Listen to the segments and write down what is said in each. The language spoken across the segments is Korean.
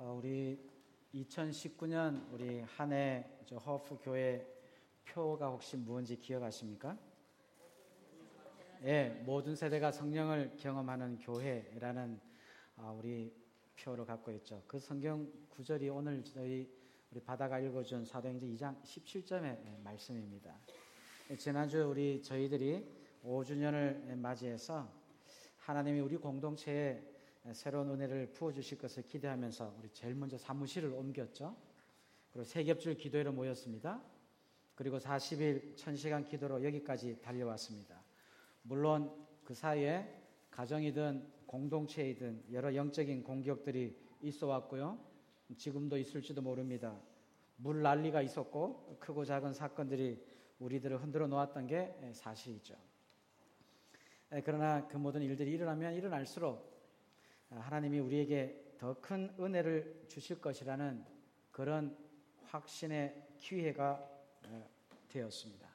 어, 우리 2019년 우리 한해 허프 교회 표가 혹시 무엇인지 기억하십니까? 예, 모든 세대가 성령을 경험하는 교회라는 아, 우리 표를 갖고 있죠. 그 성경 구절이 오늘 저희 우리 바다가 읽어준 사도행전 2장 17절의 말씀입니다. 지난주 우리 저희들이 5주년을 맞이해서 하나님이 우리 공동체에 새로운 은혜를 부어주실 것을 기대하면서 우리 제일 먼저 사무실을 옮겼죠. 그리고 세 겹줄 기도회로 모였습니다. 그리고 40일 천시간 기도로 여기까지 달려왔습니다. 물론 그 사이에 가정이든 공동체이든 여러 영적인 공격들이 있어 왔고요. 지금도 있을지도 모릅니다. 물 난리가 있었고 크고 작은 사건들이 우리들을 흔들어 놓았던 게 사실이죠. 그러나 그 모든 일들이 일어나면 일어날수록 하나님이 우리에게 더 큰 은혜를 주실 것이라는 그런 확신의 기회가 되었습니다.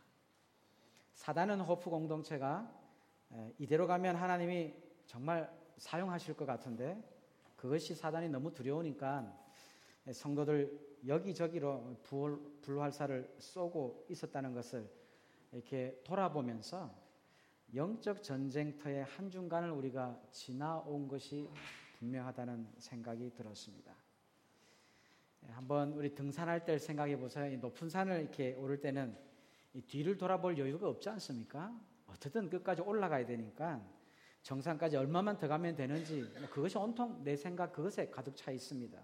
사단은 호프 공동체가 이대로 가면 하나님이 정말 사용하실 것 같은데 그것이 사단이 너무 두려우니까 성도들 여기저기로 불활사를 쏘고 있었다는 것을 이렇게 돌아보면서 영적 전쟁터의 한중간을 우리가 지나온 것이 분명하다는 생각이 들었습니다. 한번 우리 등산할 때 생각해 보세요. 높은 산을 이렇게 오를 때는 뒤를 돌아볼 여유가 없지 않습니까? 어떻든 끝까지 올라가야 되니까 정상까지 얼마만 더 가면 되는지 뭐 그것이 온통 내 생각 그것에 가득 차 있습니다.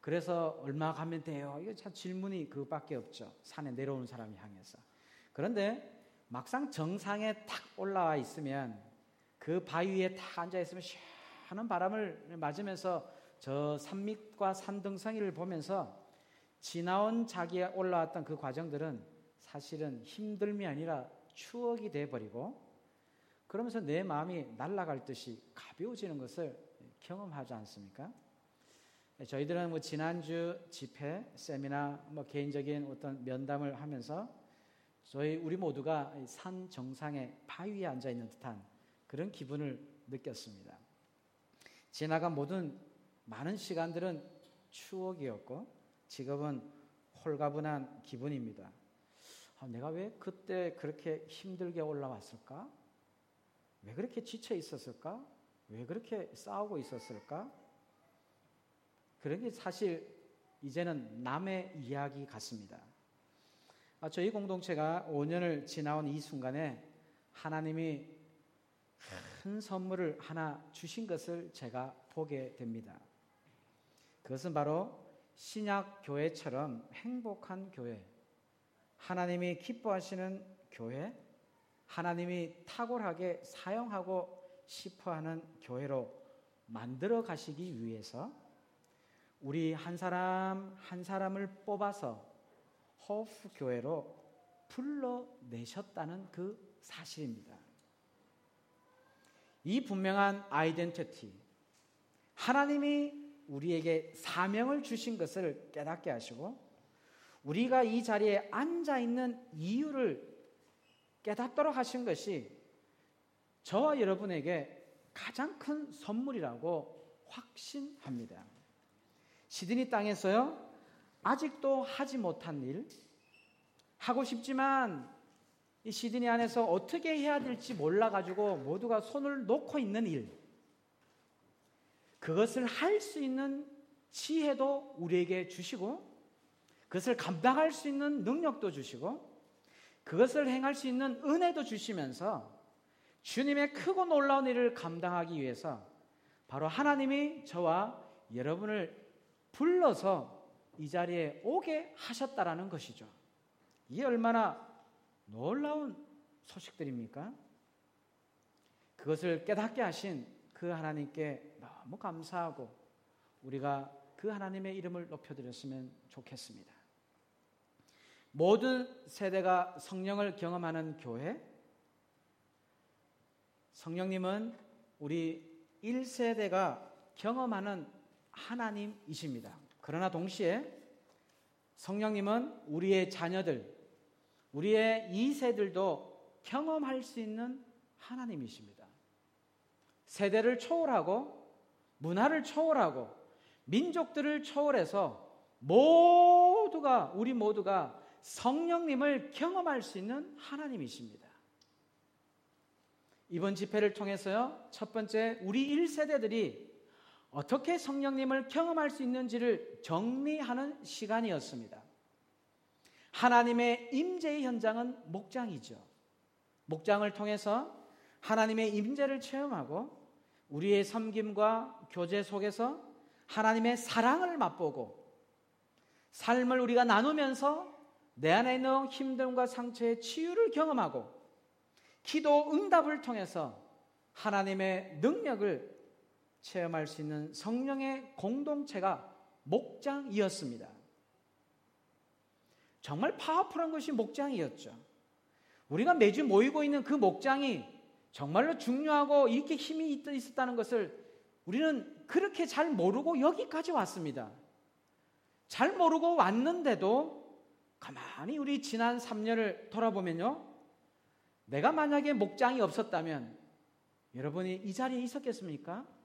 그래서 얼마 가면 돼요? 이거 참 질문이 그밖에 없죠. 산에 내려오는 사람이 향해서. 그런데 막상 정상에 탁 올라와 있으면 그 바위에 탁 앉아 있으면 시원한 바람을 맞으면서 저 산밑과 산등성이를 보면서 지나온 자기가 올라왔던 그 과정들은 사실은 힘듦이 아니라 추억이 돼 버리고 그러면서 내 마음이 날아갈 듯이 가벼워지는 것을 경험하지 않습니까? 저희들은 뭐 지난주 집회, 세미나, 뭐 개인적인 어떤 면담을 하면서 저희 우리 모두가 산 정상에 바위에 앉아 있는 듯한 그런 기분을 느꼈습니다. 지나간 모든 많은 시간들은 추억이었고 지금은 홀가분한 기분입니다. 아, 내가 왜 그때 그렇게 힘들게 올라왔을까? 왜 그렇게 지쳐 있었을까? 왜 그렇게 싸우고 있었을까? 그런 게 사실 이제는 남의 이야기 같습니다. 아, 저희 공동체가 5년을 지나온 이 순간에 하나님이 큰 선물을 하나 주신 것을 제가 보게 됩니다. 그것은 바로 신약 교회처럼 행복한 교회, 하나님이 기뻐하시는 교회, 하나님이 탁월하게 사용하고 싶어 하는 교회로 만들어 가시기 위해서 우리 한 사람 한 사람을 뽑아서 호프 교회로 불러내셨다는 그 사실입니다. 이 분명한 아이덴티티, 하나님이 우리에게 사명을 주신 것을 깨닫게 하시고, 우리가 이 자리에 앉아 있는 이유를 깨닫도록 하신 것이 저와 여러분에게 가장 큰 선물이라고 확신합니다. 시드니 땅에서요, 아직도 하지 못한 일, 하고 싶지만 이 시드니 안에서 어떻게 해야 될지 몰라가지고 모두가 손을 놓고 있는 일, 그것을 할 수 있는 지혜도 우리에게 주시고, 그것을 감당할 수 있는 능력도 주시고, 그것을 행할 수 있는 은혜도 주시면서 주님의 크고 놀라운 일을 감당하기 위해서 바로 하나님이 저와 여러분을 불러서 이 자리에 오게 하셨다라는 것이죠. 이게 얼마나 놀라운 소식들입니까? 그것을 깨닫게 하신 그 하나님께 너무 감사하고 우리가 그 하나님의 이름을 높여드렸으면 좋겠습니다. 모든 세대가 성령을 경험하는 교회, 성령님은 우리 1세대가 경험하는 하나님이십니다. 그러나 동시에 성령님은 우리의 자녀들, 우리의 이 세들도 경험할 수 있는 하나님이십니다. 세대를 초월하고 문화를 초월하고 민족들을 초월해서 모두가 우리 모두가 성령님을 경험할 수 있는 하나님이십니다. 이번 집회를 통해서요. 첫 번째 우리 1세대들이 어떻게 성령님을 경험할 수 있는지를 정리하는 시간이었습니다. 하나님의 임재의 현장은 목장이죠. 목장을 통해서 하나님의 임재를 체험하고 우리의 섬김과 교제 속에서 하나님의 사랑을 맛보고 삶을 우리가 나누면서 내 안에 있는 힘듦과 상처의 치유를 경험하고 기도 응답을 통해서 하나님의 능력을 체험할 수 있는 성령의 공동체가 목장이었습니다. 정말 파워풀한 것이 목장이었죠. 우리가 매주 모이고 있는 그 목장이 정말로 중요하고 이렇게 힘이 있었다는 것을 우리는 그렇게 잘 모르고 여기까지 왔습니다. 잘 모르고 왔는데도 가만히 우리 지난 3년을 돌아보면요. 내가 만약에 목장이 없었다면 여러분이 이 자리에 있었겠습니까?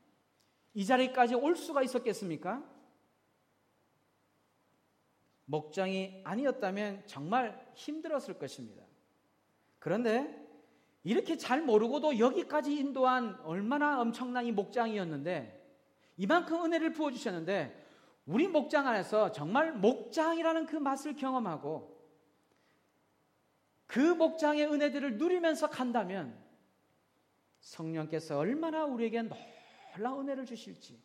이 자리까지 올 수가 있었겠습니까? 목장이 아니었다면 정말 힘들었을 것입니다. 그런데 이렇게 잘 모르고도 여기까지 인도한 얼마나 엄청난 이 목장이었는데 이만큼 은혜를 부어주셨는데 우리 목장 안에서 정말 목장이라는 그 맛을 경험하고 그 목장의 은혜들을 누리면서 간다면 성령께서 얼마나 우리에게 놀라운 은혜를 주실지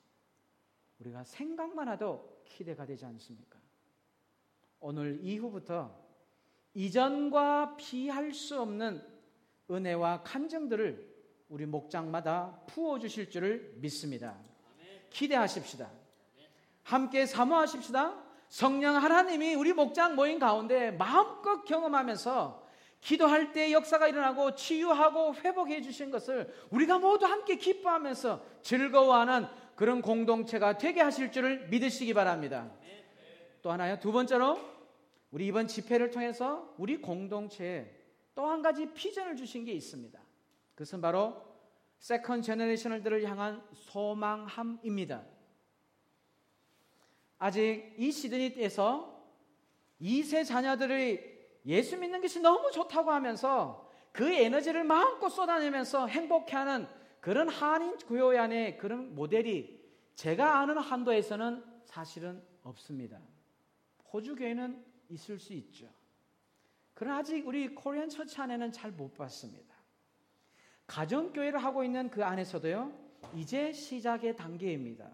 우리가 생각만 해도 기대가 되지 않습니까? 오늘 이후부터 이전과 비할 수 없는 은혜와 간정들을 우리 목장마다 부어 주실 줄을 믿습니다. 기대하십시다. 함께 사모하십시다. 성령 하나님이 우리 목장 모임 가운데 마음껏 경험하면서 기도할 때 역사가 일어나고 치유하고 회복해 주신 것을 우리가 모두 함께 기뻐하면서 즐거워하는 그런 공동체가 되게 하실 줄을 믿으시기 바랍니다. 또 하나요. 두 번째로 우리 이번 집회를 통해서 우리 공동체에 또 한 가지 비전을 주신 게 있습니다. 그것은 바로 second generation들을 향한 소망함입니다. 아직 이 시드니에서 2세 자녀들이 예수 믿는 것이 너무 좋다고 하면서 그 에너지를 마음껏 쏟아내면서 행복해하는 그런 한인 교회 안에 그런 모델이 제가 아는 한도에서는 사실은 없습니다. 호주 교회는 있을 수 있죠. 그러나 아직 우리 코리안 처치 안에는 잘 못 봤습니다. 가정 교회를 하고 있는 그 안에서도요, 이제 시작의 단계입니다.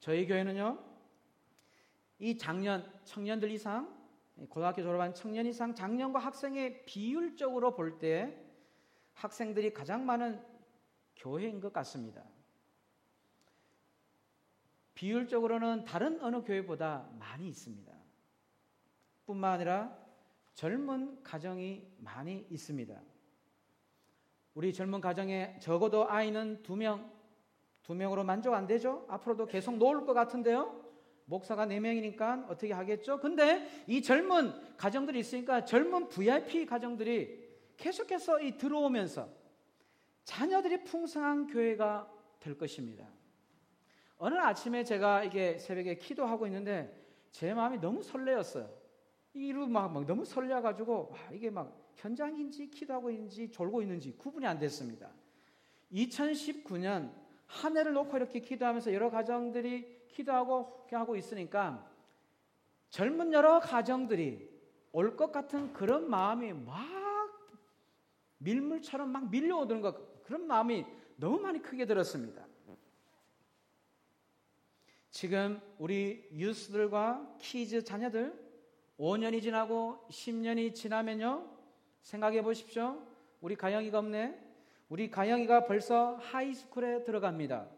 저희 교회는요, 이 작년 청년들 이상 고등학교 졸업한 청년 이상 장년과 학생의 비율적으로 볼 때 학생들이 가장 많은 교회인 것 같습니다. 비율적으로는 다른 어느 교회보다 많이 있습니다. 뿐만 아니라 젊은 가정이 많이 있습니다. 우리 젊은 가정에 적어도 아이는 두 명, 두 명으로 만족 안 되죠? 앞으로도 계속 놓을 것 같은데요? 목사가 4명이니까 어떻게 하겠죠? 근데 이 젊은 가정들이 있으니까 젊은 VIP 가정들이 계속해서 이 들어오면서 자녀들이 풍성한 교회가 될 것입니다. 어느 아침에 제가 이게 새벽에 기도하고 있는데 제 마음이 너무 설레었어요. 이루 막, 막 너무 설레가지고 이게 막 현장인지 기도하고 있는지 졸고 있는지 구분이 안 됐습니다. 2019년 한 해를 놓고 이렇게 기도하면서 여러 가정들이 기도하고 하고 있으니까 젊은 여러 가정들이 올 것 같은 그런 마음이 막 밀물처럼 막 밀려오는 것 그런 마음이 너무 많이 크게 들었습니다. 지금 우리 유스들과 키즈 자녀들 5년이 지나고 10년이 지나면요 생각해 보십시오. 우리 가영이가 없네. 우리 가영이가 벌써 high school에 들어갑니다.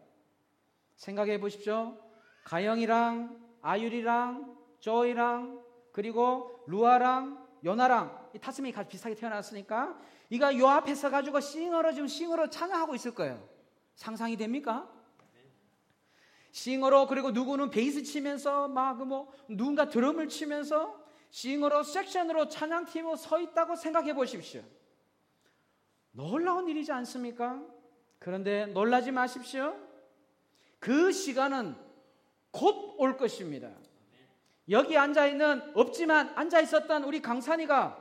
생각해 보십시오. 가영이랑 아유리랑 조이랑 그리고 루아랑 요나랑 이 타스민이 같이 비슷하게 태어났으니까 이가 요 앞에서 가지고 singer로 지금 singer로 찬양하고 있을 거예요. 상상이 됩니까? singer로 그리고 누구는 베이스 치면서 막 뭐 누군가 드럼을 치면서 싱어로 섹션으로 찬양팀으로 서 있다고 생각해 보십시오. 놀라운 일이지 않습니까? 그런데 놀라지 마십시오. 그 시간은 곧 올 것입니다. 여기 앉아 있는 없지만 앉아 있었던 우리 강산이가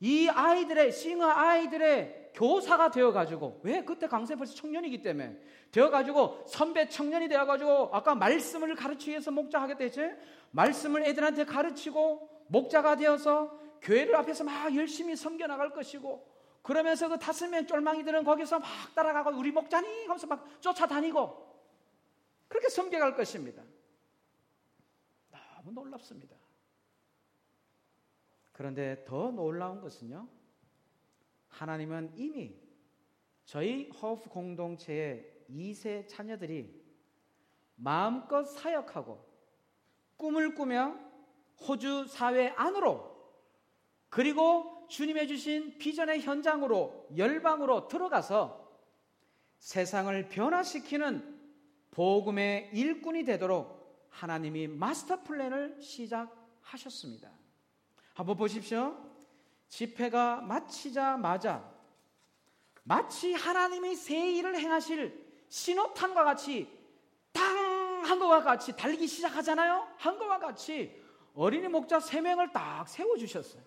이 아이들의 싱어 아이들의 교사가 되어 가지고 왜 그때 강산이 벌써 청년이기 때문에 되어 가지고 선배 청년이 되어 가지고 아까 말씀을 가르치기 위해서 목자 하겠다 했지? 말씀을 애들한테 가르치고 목자가 되어서 교회를 앞에서 막 열심히 섬겨 나갈 것이고 그러면서 그명 쫄망이들은 거기서 막 따라가고 우리 목자니 하면서 막 쫓아다니고 그렇게 섬겨갈 것입니다. 너무 놀랍습니다. 그런데 더 놀라운 것은요. 하나님은 이미 저희 허프 공동체의 2세 자녀들이 마음껏 사역하고 꿈을 꾸며 호주 사회 안으로 그리고 주님의 주신 비전의 현장으로 열방으로 들어가서 세상을 변화시키는 복음의 일꾼이 되도록 하나님이 마스터 플랜을 시작하셨습니다. 한번 보십시오. 집회가 마치자마자 마치 하나님이 새 일을 행하실 신호탄과 같이 땅한 것과 같이 달리기 시작하잖아요. 한 것과 같이 어린이 목자 세 명을 딱 세워 주셨어요.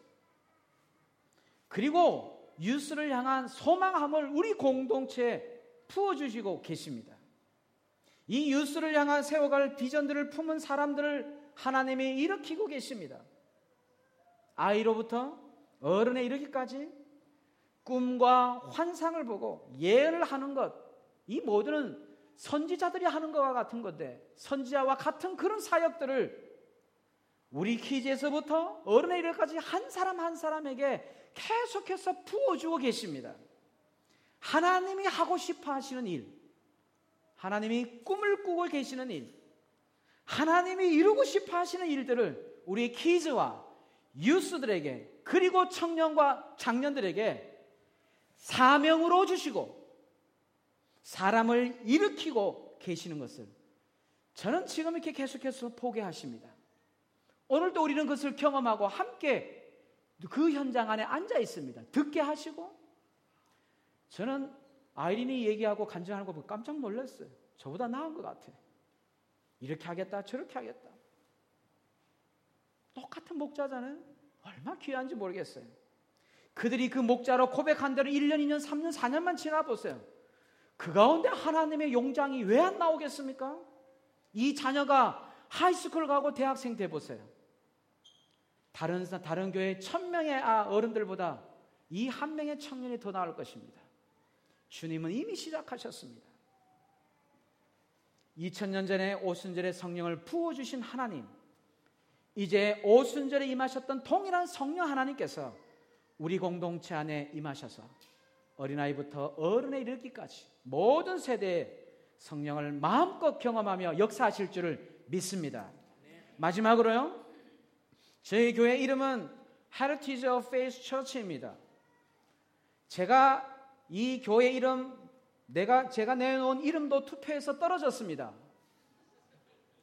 그리고 유스를 향한 소망함을 우리 공동체에 부어 주시고 계십니다. 이 유스를 향한 세워갈 비전들을 품은 사람들을 하나님이 일으키고 계십니다. 아이로부터 어른에 이르기까지 꿈과 환상을 보고 예언을 하는 것, 이 모두는 선지자들이 하는 것과 같은 건데, 선지자와 같은 그런 사역들을 우리 키즈에서부터 어른에 이르기까지 한 사람 한 사람에게 계속해서 부어주고 계십니다. 하나님이 하고 싶어 하시는 일, 하나님이 꿈을 꾸고 계시는 일, 하나님이 이루고 싶어 하시는 일들을 우리 키즈와 유스들에게 그리고 청년과 장년들에게 사명으로 주시고 사람을 일으키고 계시는 것을 저는 지금 이렇게 계속해서 포기하십니다. 오늘도 우리는 그것을 경험하고 함께 그 현장 안에 앉아 있습니다. 듣게 하시고 저는 아이린이 얘기하고 간증하는 거 보고 깜짝 놀랐어요. 저보다 나은 것 같아. 이렇게 하겠다, 저렇게 하겠다. 똑같은 목자잖아요. 얼마나 귀한지 모르겠어요. 그들이 그 목자로 고백한 대로 1년, 2년, 3년, 4년만 지나 보세요. 그 가운데 하나님의 용장이 왜 안 나오겠습니까? 이 자녀가 high school 가고 대학생 돼 보세요. 다른 다른 교회 천 명의 아, 어른들보다 이 한 명의 청년이 더 나을 것입니다. 주님은 이미 시작하셨습니다. 2000년 전에 오순절에 성령을 부어주신 하나님, 이제 오순절에 임하셨던 동일한 성령 하나님께서 우리 공동체 안에 임하셔서 어린아이부터 어른에 이르기까지 모든 세대에 성령을 마음껏 경험하며 역사하실 줄을 믿습니다. 마지막으로요. 저희 교회 이름은 Heritage of Faith Church입니다. 제가 이 교회 이름 내가 제가 내놓은 이름도 투표해서 떨어졌습니다.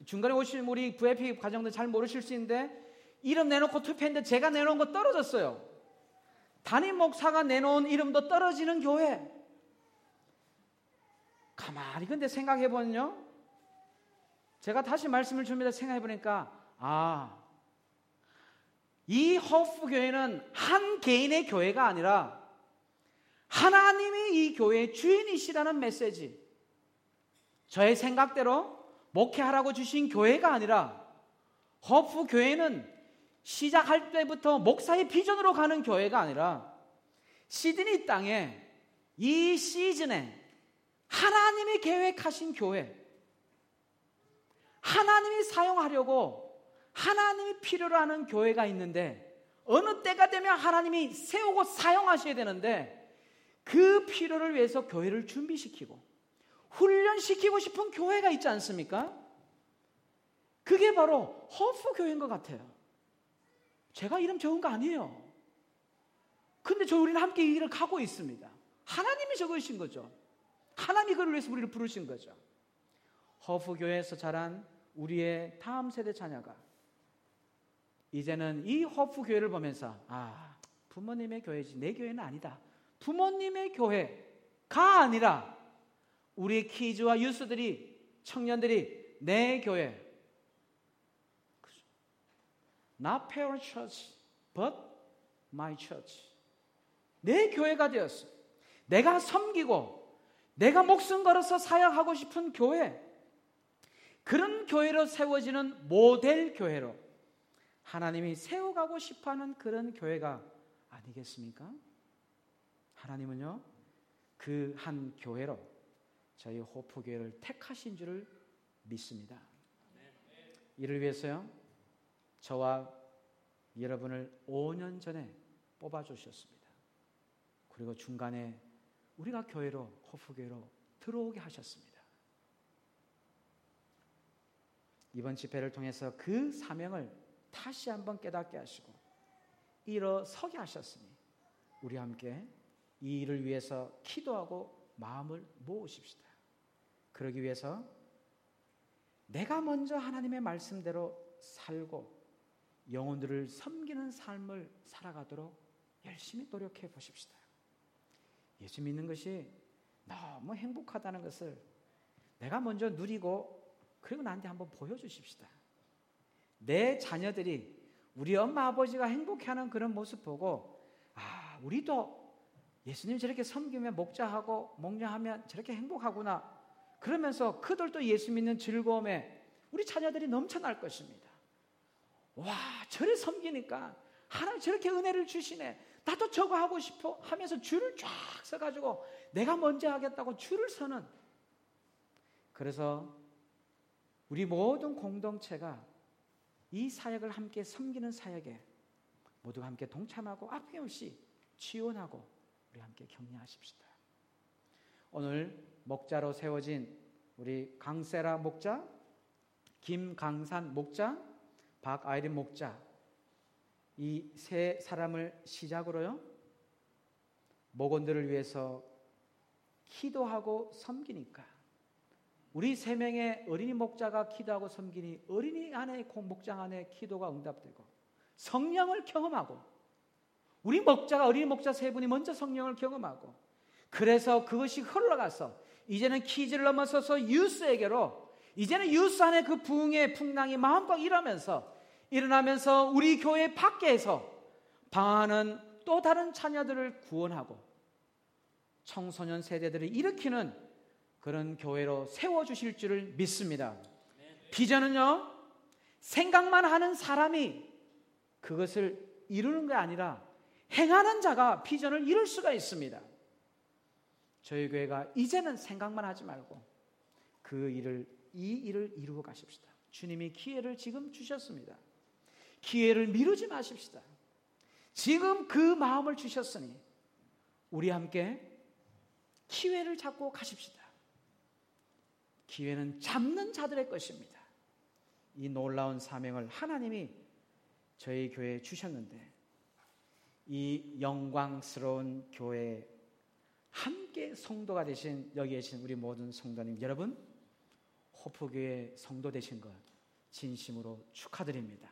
중간에 오신 우리 VIP 과정들 잘 모르실 수 있는데 이름 내놓고 투표했는데 제가 내놓은 거 떨어졌어요. 담임 목사가 내놓은 이름도 떨어지는 교회. 가만히 근데 생각해 보면요. 제가 다시 말씀을 줍니다. 생각해 보니까 아, 이 허프 교회는 한 개인의 교회가 아니라 하나님이 이 교회의 주인이시라는 메시지. 저의 생각대로 목회하라고 주신 교회가 아니라 허프 교회는 시작할 때부터 목사의 비전으로 가는 교회가 아니라 시드니 땅에 이 시즌에 하나님이 계획하신 교회, 하나님이 사용하려고 하나님이 필요로 하는 교회가 있는데 어느 때가 되면 하나님이 세우고 사용하셔야 되는데 그 필요를 위해서 교회를 준비시키고 훈련시키고 싶은 교회가 있지 않습니까? 그게 바로 허프 교회인 것 같아요. 제가 이름 적은 거 아니에요. 근데 저 우리는 함께 이 일을 가고 있습니다. 하나님이 적으신 거죠. 하나님이 그를 위해서 우리를 부르신 거죠. 허프 교회에서 자란 우리의 다음 세대 자녀가 이제는 이 허프 교회를 보면서 아 부모님의 교회지 내 교회는 아니다. 부모님의 교회가 아니라 우리 키즈와 유스들이 청년들이 내 교회 not parent church, but my church. 내 교회가 되었어. 내가 섬기고 내가 목숨 걸어서 사역하고 싶은 교회. 그런 교회로 세워지는 모델 교회로 하나님이 세워가고 싶어 하는 그런 교회가 아니겠습니까? 하나님은요, 그 한 교회로 저희 호프교회를 택하신 줄을 믿습니다. 이를 위해서요, 저와 여러분을 5년 전에 뽑아주셨습니다. 그리고 중간에 우리가 교회로, 호프교회로 들어오게 하셨습니다. 이번 집회를 통해서 그 사명을 다시 한번 깨닫게 하시고 일어서게 하셨으니 우리 함께 이 일을 위해서 기도하고 마음을 모으십시다. 그러기 위해서 내가 먼저 하나님의 말씀대로 살고 영혼들을 섬기는 삶을 살아가도록 열심히 노력해 보십시다. 예수 믿는 것이 너무 행복하다는 것을 내가 먼저 누리고 그리고 나한테 한번 보여주십시다. 내 자녀들이 우리 엄마 아버지가 행복해하는 그런 모습 보고 아 우리도 예수님 저렇게 섬기면 목자하고 목녀하면 저렇게 행복하구나 그러면서 그들도 예수 믿는 즐거움에 우리 자녀들이 넘쳐날 것입니다. 와 저래 섬기니까 하나님 저렇게 은혜를 주시네. 나도 저거 하고 싶어 하면서 줄을 쫙 서가지고 내가 먼저 하겠다고 줄을 서는 그래서 우리 모든 공동체가 이 사역을 함께 섬기는 사역에 모두가 함께 동참하고 아낌없이 지원하고 우리 함께 격려하십시다. 오늘 목자로 세워진 우리 강세라 목자, 김강산 목자, 박아이린 목자 이 세 사람을 시작으로요 목원들을 위해서 기도하고 섬기니까 우리 세 명의 어린이 목자가 기도하고 섬기니 어린이 안에 목장 안에 기도가 응답되고 성령을 경험하고 우리 목자가 어린이 목자 세 분이 먼저 성령을 경험하고 그래서 그것이 흘러가서 이제는 키즈를 넘어서서 유스에게로 이제는 유스 안에 그 부흥의 풍랑이 마음껏 일하면서 일어나면서 우리 교회 밖에서 방하는 또 다른 자녀들을 구원하고 청소년 세대들을 일으키는 그런 교회로 세워 주실 줄을 믿습니다. 비전은요, 생각만 하는 사람이 그것을 이루는 게 아니라 행하는 자가 비전을 이룰 수가 있습니다. 저희 교회가 이제는 생각만 하지 말고 그 일을, 이 일을 이루어 가십시다. 주님이 기회를 지금 주셨습니다. 기회를 미루지 마십시다. 지금 그 마음을 주셨으니 우리 함께 기회를 잡고 가십시다. 기회는 잡는 자들의 것입니다. 이 놀라운 사명을 하나님이 저희 교회에 주셨는데 이 영광스러운 교회에 함께 성도가 되신 여기 계신 우리 모든 성도님 여러분 호프교회 성도 되신 것 진심으로 축하드립니다.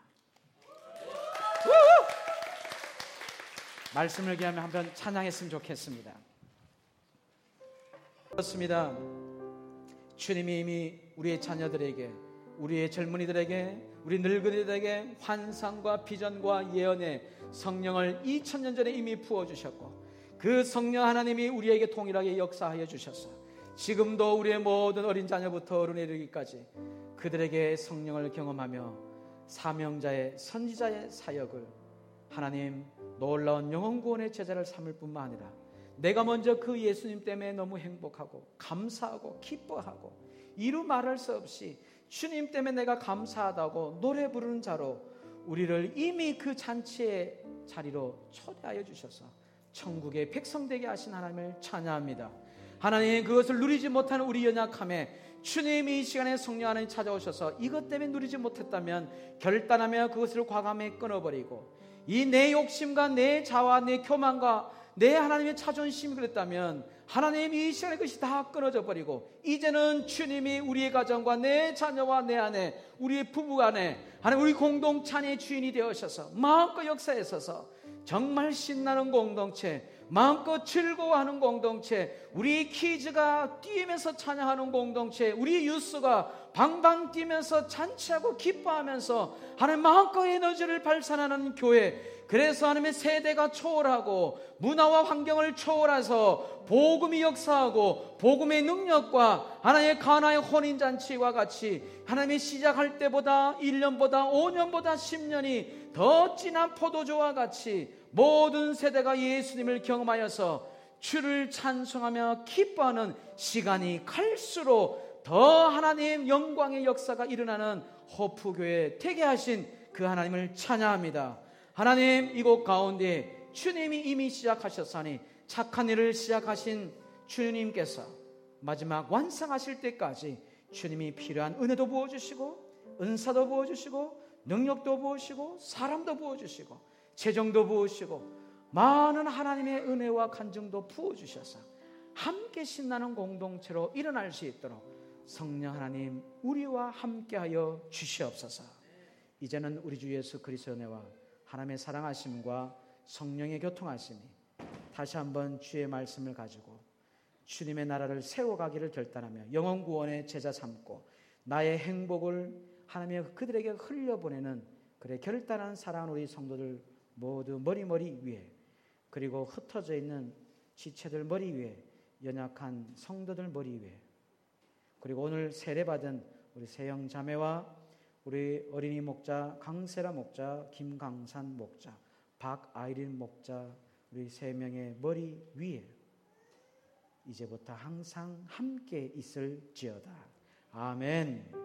말씀을 기하면 한번 찬양했으면 좋겠습니다. 그렇습니다. 주님이 이미 우리의 자녀들에게, 우리의 젊은이들에게, 우리 늙은이들에게 환상과 비전과 예언의 성령을 2000년 전에 이미 부어 주셨고, 그 성령 하나님이 우리에게 동일하게 역사하여 주셨어. 지금도 우리의 모든 어린 자녀부터 어른에 이르기까지 그들에게 성령을 경험하며 사명자의 선지자의 사역을 하나님 놀라운 영혼 구원의 제자를 삼을 뿐만 아니라 내가 먼저 그 예수님 때문에 너무 행복하고 감사하고 기뻐하고 이루 말할 수 없이 주님 때문에 내가 감사하다고 노래 부르는 자로 우리를 이미 그 잔치의 자리로 초대하여 주셔서 천국의 백성 되게 하신 하나님을 찬양합니다. 하나님 그것을 누리지 못하는 우리 연약함에 주님이 이 시간에 성령 하나님 찾아오셔서 이것 때문에 누리지 못했다면 결단하며 그것을 과감히 끊어버리고 이 내 욕심과 내 자와 내 교만과 내 하나님의 자존심이 그랬다면 하나님이 이 시간에 그것이 다 끊어져 버리고 이제는 주님이 우리의 가정과 내 자녀와 내 아내 우리의 부부 안에 하나님 우리 공동체의 주인이 되어셔서 마음껏 역사에 서서 정말 신나는 공동체 마음껏 즐거워하는 공동체, 우리 키즈가 뛰면서 찬양하는 공동체, 우리 유스가 방방 뛰면서 잔치하고 기뻐하면서 하나님 마음껏 에너지를 발산하는 교회, 그래서 하나님의 세대가 초월하고 문화와 환경을 초월해서 복음이 역사하고 복음의 능력과 하나님의 가나의 혼인잔치와 같이 하나님이 시작할 때보다 1년보다 5년보다 10년이 더 진한 포도주와 같이 모든 세대가 예수님을 경험하여서 주를 찬송하며 기뻐하는 시간이 갈수록 더 하나님 영광의 역사가 일어나는 호프교회 되게 하신 그 하나님을 찬양합니다. 하나님 이곳 가운데 주님이 이미 시작하셨사니 착한 일을 시작하신 주님께서 마지막 완성하실 때까지 주님이 필요한 은혜도 부어주시고 은사도 부어주시고 능력도 부으시고 사람도 부어주시고 재정도 부으시고 많은 하나님의 은혜와 간증도 부어주셔서 함께 신나는 공동체로 일어날 수 있도록 성령 하나님 우리와 함께하여 주시옵소서. 이제는 우리 주 예수 그리스도의 은혜와 하나님의 사랑하심과 성령의 교통하심이 다시 한번 주의 말씀을 가지고 주님의 나라를 세워가기를 결단하며 영원 구원의 제자 삼고 나의 행복을 하나님의 그들에게 흘려보내는 그래 결단한 사랑하는 우리 성도들 모두 머리머리 위에 그리고 흩어져 있는 지체들 머리 위에 연약한 성도들 머리 위에 그리고 오늘 세례받은 우리 세영 자매와 우리 어린이 목자 강세라 목자, 김강산 목자, 박아이린 목자 우리 세 명의 머리 위에 이제부터 항상 함께 있을지어다. 아멘.